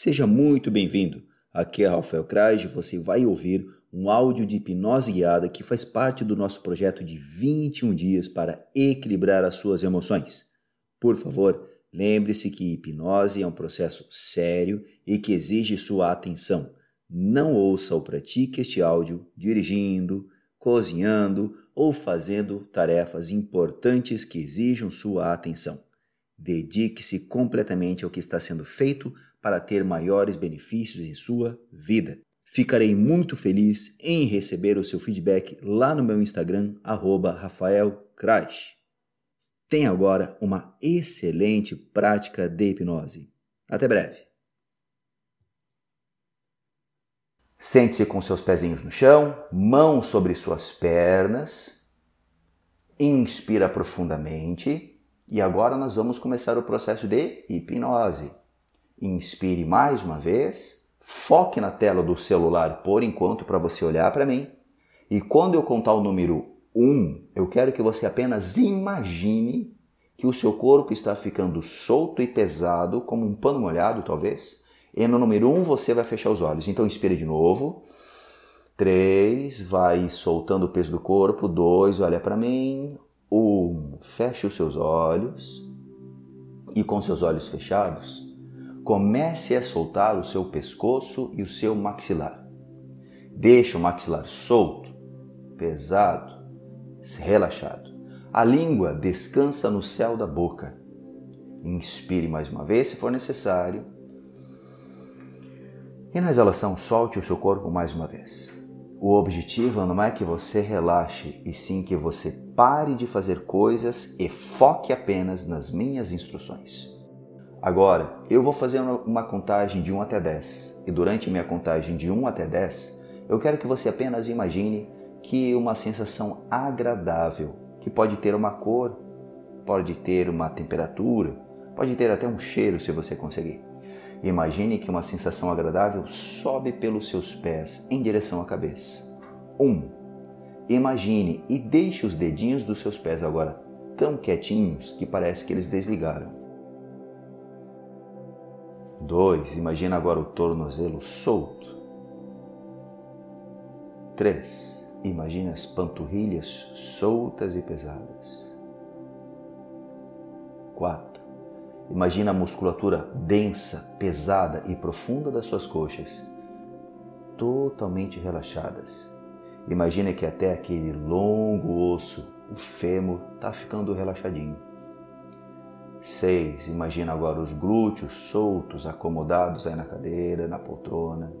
Seja muito bem-vindo. Aqui é Rafael Kraj e você vai ouvir um áudio de hipnose guiada que faz parte do nosso projeto de 21 dias para equilibrar as suas emoções. Por favor, lembre-se que hipnose é um processo sério e que exige sua atenção. Não ouça ou pratique este áudio dirigindo, cozinhando ou fazendo tarefas importantes que exijam sua atenção. Dedique-se completamente ao que está sendo feito para ter maiores benefícios em sua vida. Ficarei muito feliz em receber o seu feedback lá no meu Instagram, @rafaelcrash. Tenha agora uma excelente prática de hipnose. Até breve. Sente-se com seus pezinhos no chão, mãos sobre suas pernas. Inspira profundamente e agora nós vamos começar o processo de hipnose. Inspire mais uma vez, foque na tela do celular por enquanto para você olhar para mim. E quando eu contar o número 1, um, eu quero que você apenas imagine que o seu corpo está ficando solto e pesado, como um pano molhado, talvez. E no número 1 um, você vai fechar os olhos. Então inspire de novo. 3, vai soltando o peso do corpo. 2, olha para mim. 1, um, feche os seus olhos. E com seus olhos fechados, comece a soltar o seu pescoço e o seu maxilar. Deixe o maxilar solto, pesado, relaxado. A língua descansa no céu da boca. Inspire mais uma vez se for necessário. E na exalação, solte o seu corpo mais uma vez. O objetivo não é que você relaxe, e sim que você pare de fazer coisas e foque apenas nas minhas instruções. Agora, eu vou fazer uma contagem de 1 até 10. E durante minha contagem de 1 até 10, eu quero que você apenas imagine que uma sensação agradável, que pode ter uma cor, pode ter uma temperatura, pode ter até um cheiro se você conseguir. Imagine que uma sensação agradável sobe pelos seus pés em direção à cabeça. 1. Um, imagine e deixe os dedinhos dos seus pés agora tão quietinhos que parece que eles desligaram. 2. Imagina agora o tornozelo solto. 3. Imagina as panturrilhas soltas e pesadas. 4. Imagina a musculatura densa, pesada e profunda das suas coxas, totalmente relaxadas. Imagina que até aquele longo osso, o fêmur, está ficando relaxadinho. 6. Imagina agora os glúteos soltos, acomodados aí na cadeira, na poltrona.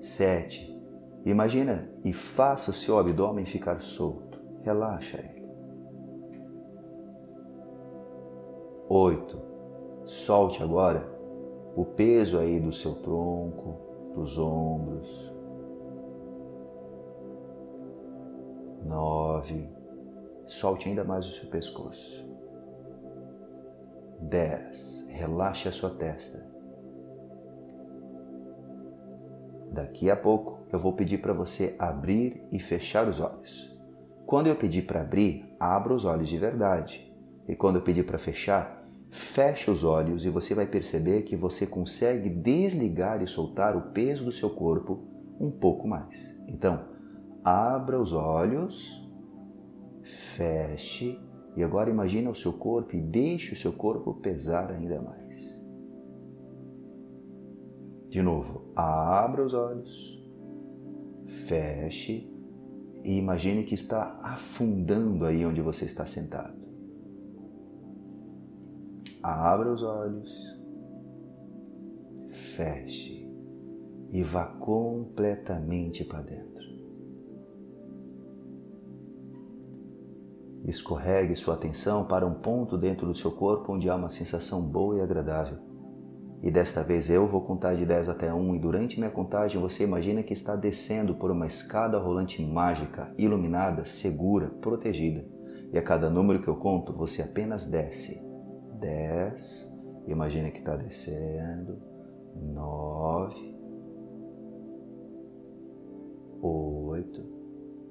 7. Imagina e faça o seu abdômen ficar solto. Relaxa ele. 8. Solte agora o peso aí do seu tronco, dos ombros. 9 Solte ainda mais o seu pescoço. 10. Relaxe a sua testa. Daqui a pouco eu vou pedir para você abrir e fechar os olhos. Quando eu pedir para abrir, abra os olhos de verdade. E quando eu pedir para fechar, feche os olhos e você vai perceber que você consegue desligar e soltar o peso do seu corpo um pouco mais. Então, abra os olhos feche e agora imagine o seu corpo e deixe o seu corpo pesar ainda mais. De novo, abra os olhos, feche e imagine que está afundando aí onde você está sentado. Abra os olhos, feche e vá completamente para dentro. Escorregue sua atenção para um ponto dentro do seu corpo onde há uma sensação boa e agradável. E desta vez eu vou contar de 10 até 1 e durante minha contagem você imagina que está descendo por uma escada rolante mágica, iluminada, segura, protegida. E a cada número que eu conto, você apenas desce. 10, imagina que está descendo. 9, 8,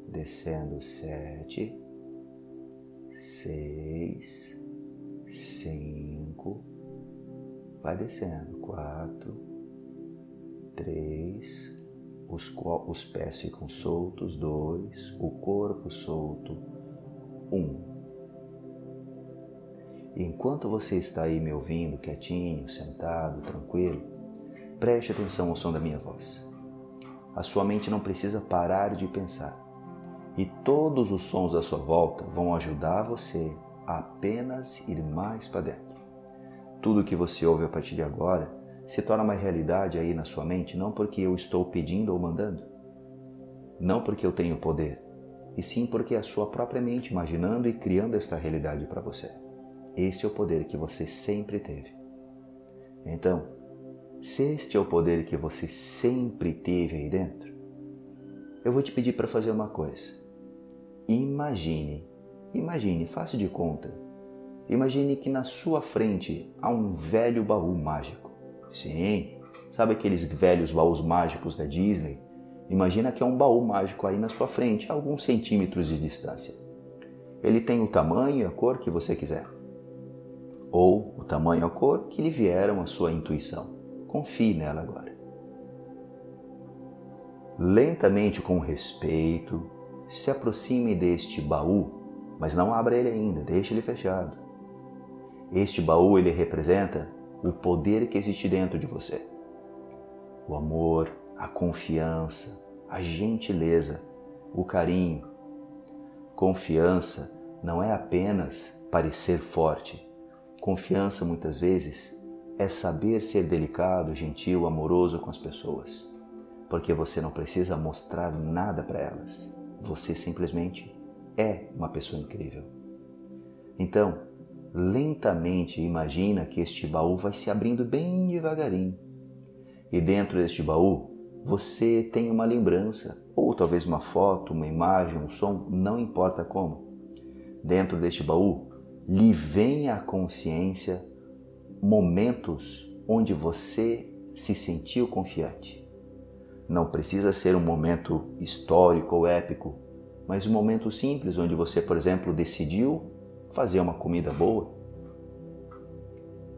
descendo 7, seis, cinco, Vai descendo. Quatro, três, os, os pés ficam soltos. Dois, o corpo solto. Um. Enquanto você está aí me ouvindo, quietinho, sentado, tranquilo, preste atenção ao som da minha voz. A sua mente não precisa parar de pensar. E todos os sons à sua volta vão ajudar você a apenas ir mais para dentro. Tudo que você ouve a partir de agora se torna uma realidade aí na sua mente não porque eu estou pedindo ou mandando, não porque eu tenho poder, e sim porque é a sua própria mente imaginando e criando esta realidade para você. Esse é o poder que você sempre teve. Então, se este é o poder que você sempre teve aí dentro, eu vou te pedir para fazer uma coisa. Imagine, imagine, faça de conta Imagine que na sua frente há um velho baú mágico. Sim, sabe aqueles velhos baús mágicos da Disney? Imagina que é um baú mágico aí na sua frente, a alguns centímetros de distância. Ele tem o tamanho e a cor que você quiser. Ou o tamanho a cor que lhe vieram à sua intuição. Confie nela agora. Lentamente, com respeito, se aproxime deste baú, mas não abra ele ainda, deixe ele fechado. Este baú ele representa o poder que existe dentro de você. O amor, a confiança, a gentileza, o carinho. Confiança não é apenas parecer forte. Confiança muitas vezes é saber ser delicado, gentil, amoroso com as pessoas, porque você não precisa mostrar nada para elas. Você simplesmente é uma pessoa incrível. Então, lentamente imagina que este baú vai se abrindo bem devagarinho. E dentro deste baú você tem uma lembrança, ou talvez uma foto, uma imagem, um som, não importa como. Dentro deste baú lhe vem à consciência momentos onde você se sentiu confiante. Não precisa ser um momento histórico ou épico, mas um momento simples onde você, por exemplo, decidiu fazer uma comida boa,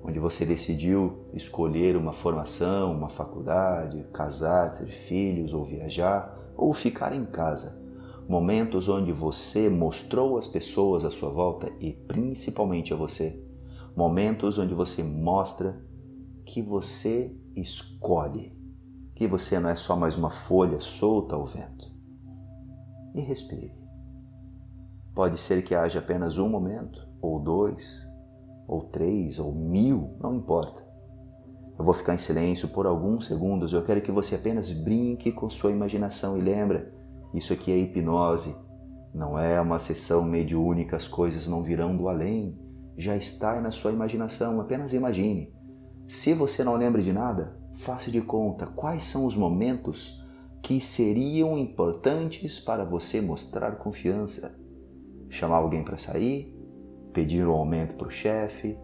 onde você decidiu escolher uma formação, uma faculdade, casar, ter filhos ou viajar ou ficar em casa. Momentos onde você mostrou às pessoas à sua volta e principalmente a você. Momentos onde você mostra que você escolhe, que você não é só mais uma folha solta ao vento. E respire. Pode ser que haja apenas um momento, ou dois, ou três, ou mil, não importa. Eu vou ficar em silêncio por alguns segundos. Eu quero que você apenas brinque com sua imaginação e lembra, isso aqui é hipnose. Não é uma sessão mediúnica, as coisas não virão do além. Já está na sua imaginação, apenas imagine. Se você não lembra de nada, faça de conta quais são os momentos que seriam importantes para você mostrar confiança chamar alguém para sair, pedir um aumento para o chefe,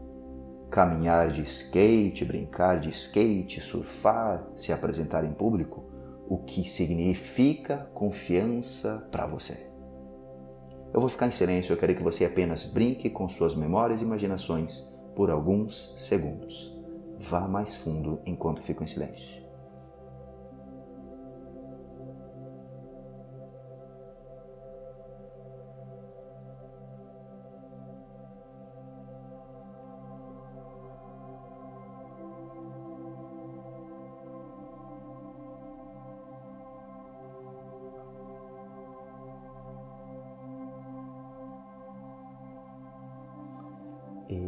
caminhar de skate, brincar de skate, surfar, se apresentar em público, o que significa confiança para você. Eu vou ficar em silêncio, eu quero que você apenas brinque com suas memórias e imaginações por alguns segundos. Vá mais fundo enquanto fico em silêncio.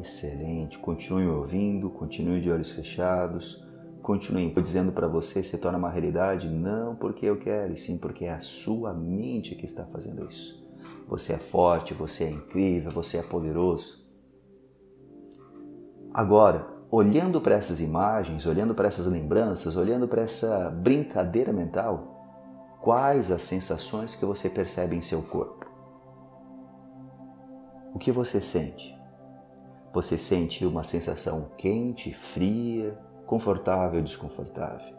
Excelente. Continue ouvindo, continue de olhos fechados, continue dizendo para você se torna uma realidade não porque eu quero, e sim porque é a sua mente que está fazendo isso. Você é forte, você é incrível, você é poderoso. Agora, olhando para essas imagens, olhando para essas lembranças, olhando para essa brincadeira mental, quais as sensações que você percebe em seu corpo? O que você sente? Você sente uma sensação quente, fria, confortável, desconfortável.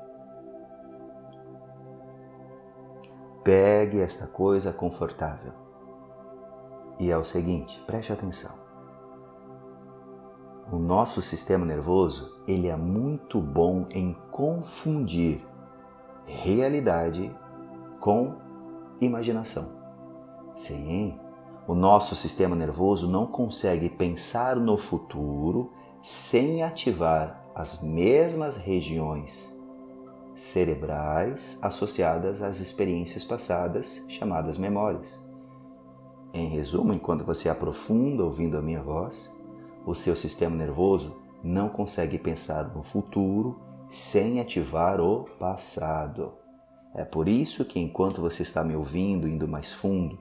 Pegue esta coisa confortável. E é o seguinte, preste atenção. O nosso sistema nervoso, ele é muito bom em confundir realidade com imaginação. Sim, o nosso sistema nervoso não consegue pensar no futuro sem ativar as mesmas regiões cerebrais associadas às experiências passadas, chamadas memórias. Em resumo, enquanto você aprofunda ouvindo a minha voz, o seu sistema nervoso não consegue pensar no futuro sem ativar o passado. É por isso que enquanto você está me ouvindo, indo mais fundo,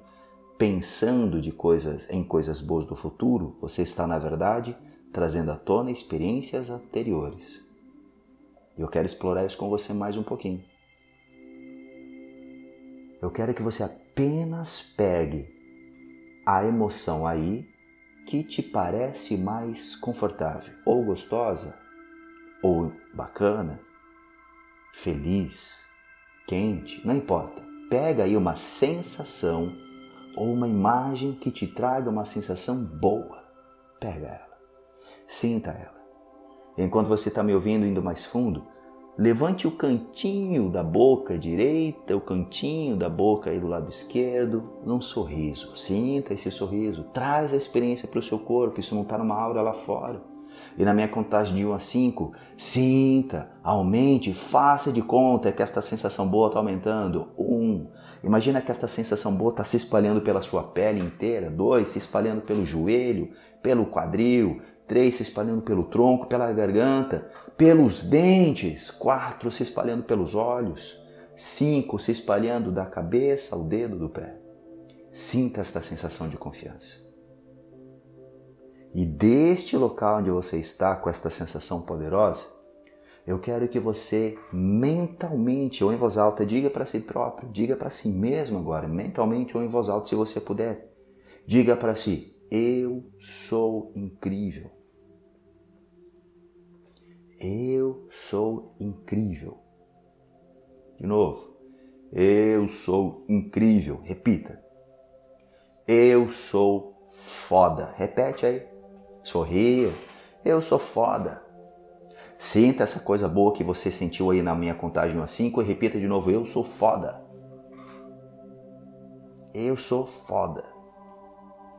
pensando de coisas em coisas boas do futuro, você está na verdade trazendo à tona experiências anteriores. Eu quero explorar isso com você mais um pouquinho. Eu quero que você apenas pegue a emoção aí que te parece mais confortável, ou gostosa, ou bacana, feliz, quente, não importa. Pega aí uma sensação ou uma imagem que te traga uma sensação boa. Pega ela, sinta ela. Enquanto você está me ouvindo indo mais fundo, levante o cantinho da boca direita, o cantinho da boca aí do lado esquerdo, num sorriso. Sinta esse sorriso, traz a experiência para o seu corpo, isso não está numa aura lá fora. E na minha contagem de 1 a 5, sinta, aumente, faça de conta que esta sensação boa está aumentando. 1. Imagina que esta sensação boa está se espalhando pela sua pele inteira. 2. Se espalhando pelo joelho, pelo quadril, 3 se espalhando pelo tronco, pela garganta, pelos dentes, 4 se espalhando pelos olhos, 5 se espalhando da cabeça ao dedo do pé. Sinta esta sensação de confiança. E deste local onde você está com esta sensação poderosa, eu quero que você mentalmente ou em voz alta diga para si próprio, diga para si mesmo agora, mentalmente ou em voz alta, se você puder. Diga para si: Eu sou incrível. Eu sou incrível. De novo. Eu sou incrível. Repita. Eu sou foda. Repete aí. Sorria. Eu sou foda. Sinta essa coisa boa que você sentiu aí na minha contagem 1 a 5 e repita de novo. Eu sou foda. Eu sou foda.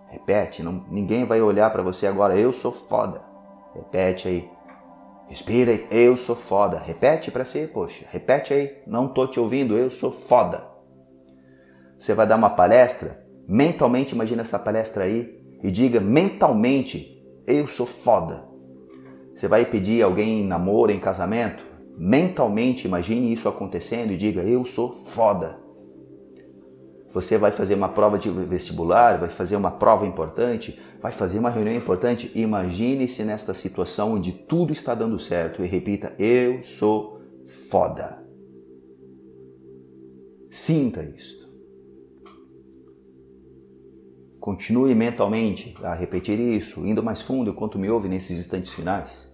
Repete, não, ninguém vai olhar para você agora. Eu sou foda. Repete aí. Respira aí, eu sou foda. Repete para si, poxa, repete aí. Não tô te ouvindo, eu sou foda. Você vai dar uma palestra, mentalmente imagina essa palestra aí e diga mentalmente, eu sou foda. Você vai pedir alguém em namoro, em casamento, mentalmente imagine isso acontecendo e diga, eu sou foda. Você vai fazer uma prova de vestibular, vai fazer uma prova importante, vai fazer uma reunião importante. Imagine-se nesta situação onde tudo está dando certo e repita: Eu sou foda. Sinta isto. Continue mentalmente a repetir isso, indo mais fundo enquanto me ouve nesses instantes finais.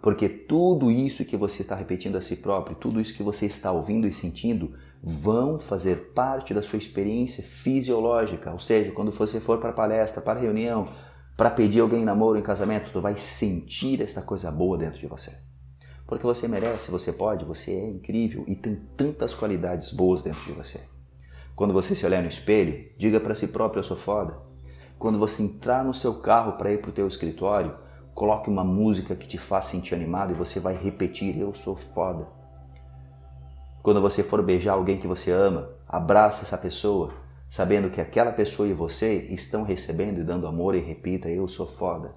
Porque tudo isso que você está repetindo a si próprio, tudo isso que você está ouvindo e sentindo, vão fazer parte da sua experiência fisiológica. Ou seja, quando você for para palestra, para reunião, para pedir alguém namoro, em casamento, tu vai sentir esta coisa boa dentro de você. Porque você merece, você pode, você é incrível e tem tantas qualidades boas dentro de você. Quando você se olhar no espelho, diga para si próprio eu sou foda. Quando você entrar no seu carro para ir para o teu escritório, coloque uma música que te faça sentir animado e você vai repetir eu sou foda. Quando você for beijar alguém que você ama, abraça essa pessoa, sabendo que aquela pessoa e você estão recebendo e dando amor e repita: Eu sou foda.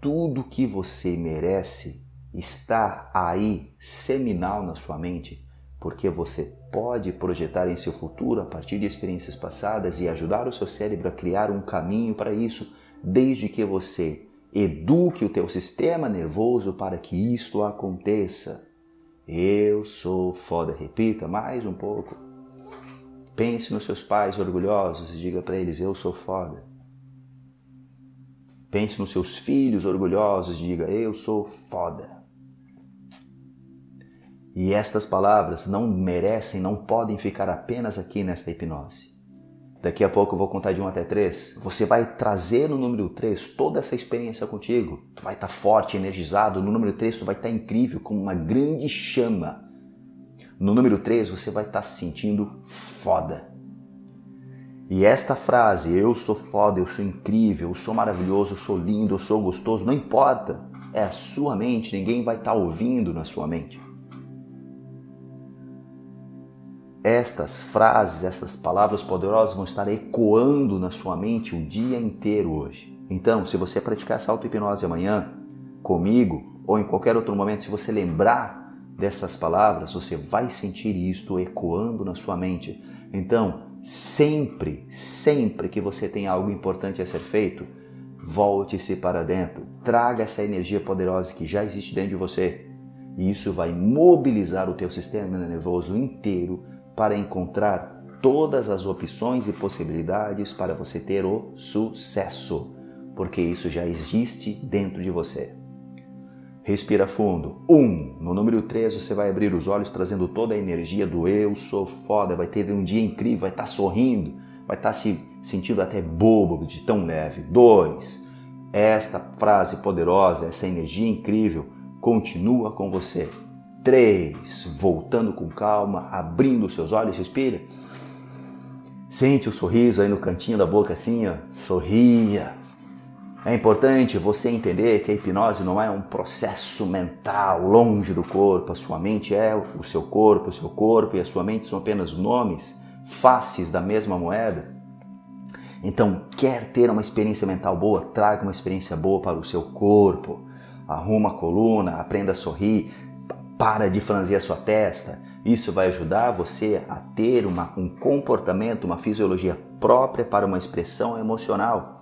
Tudo que você merece está aí seminal na sua mente, porque você pode projetar em seu futuro a partir de experiências passadas e ajudar o seu cérebro a criar um caminho para isso, desde que você eduque o teu sistema nervoso para que isto aconteça. Eu sou foda. Repita mais um pouco. Pense nos seus pais orgulhosos e diga para eles: Eu sou foda. Pense nos seus filhos orgulhosos e diga: Eu sou foda. E estas palavras não merecem, não podem ficar apenas aqui nesta hipnose. Daqui a pouco eu vou contar de 1 até 3. Você vai trazer no número 3 toda essa experiência contigo. Tu vai estar tá forte, energizado. No número 3 tu vai estar tá incrível, como uma grande chama. No número 3 você vai estar tá se sentindo foda. E esta frase, eu sou foda, eu sou incrível, eu sou maravilhoso, eu sou lindo, eu sou gostoso, não importa. É a sua mente, ninguém vai estar ouvindo na sua mente. Estas frases, estas palavras poderosas vão estar ecoando na sua mente o dia inteiro hoje. Então, se você praticar essa auto-hipnose amanhã, comigo, ou em qualquer outro momento, se você lembrar dessas palavras, você vai sentir isto ecoando na sua mente. Então, sempre, sempre que você tem algo importante a ser feito, volte-se para dentro, traga essa energia poderosa que já existe dentro de você. E isso vai mobilizar o teu sistema nervoso inteiro para encontrar todas as opções e possibilidades para você ter o sucesso, porque isso já existe dentro de você. Respira fundo. Um. No número 3, você vai abrir os olhos trazendo toda a energia do eu sou foda. Vai ter um dia incrível, vai estar tá sorrindo, vai estar tá se sentindo até bobo de tão leve. Dois. Esta frase poderosa, essa energia incrível, continua com você. 3. Voltando com calma, abrindo os seus olhos, respira. Sente o sorriso aí no cantinho da boca assim, ó. Sorria. É importante você entender que a hipnose não é um processo mental longe do corpo. A sua mente é o seu corpo, o seu corpo e a sua mente são apenas nomes, faces da mesma moeda. Então, quer ter uma experiência mental boa? Traga uma experiência boa para o seu corpo. Arruma a coluna, aprenda a sorrir, para de franzir a sua testa. Isso vai ajudar você a ter uma, um comportamento, uma fisiologia própria para uma expressão emocional.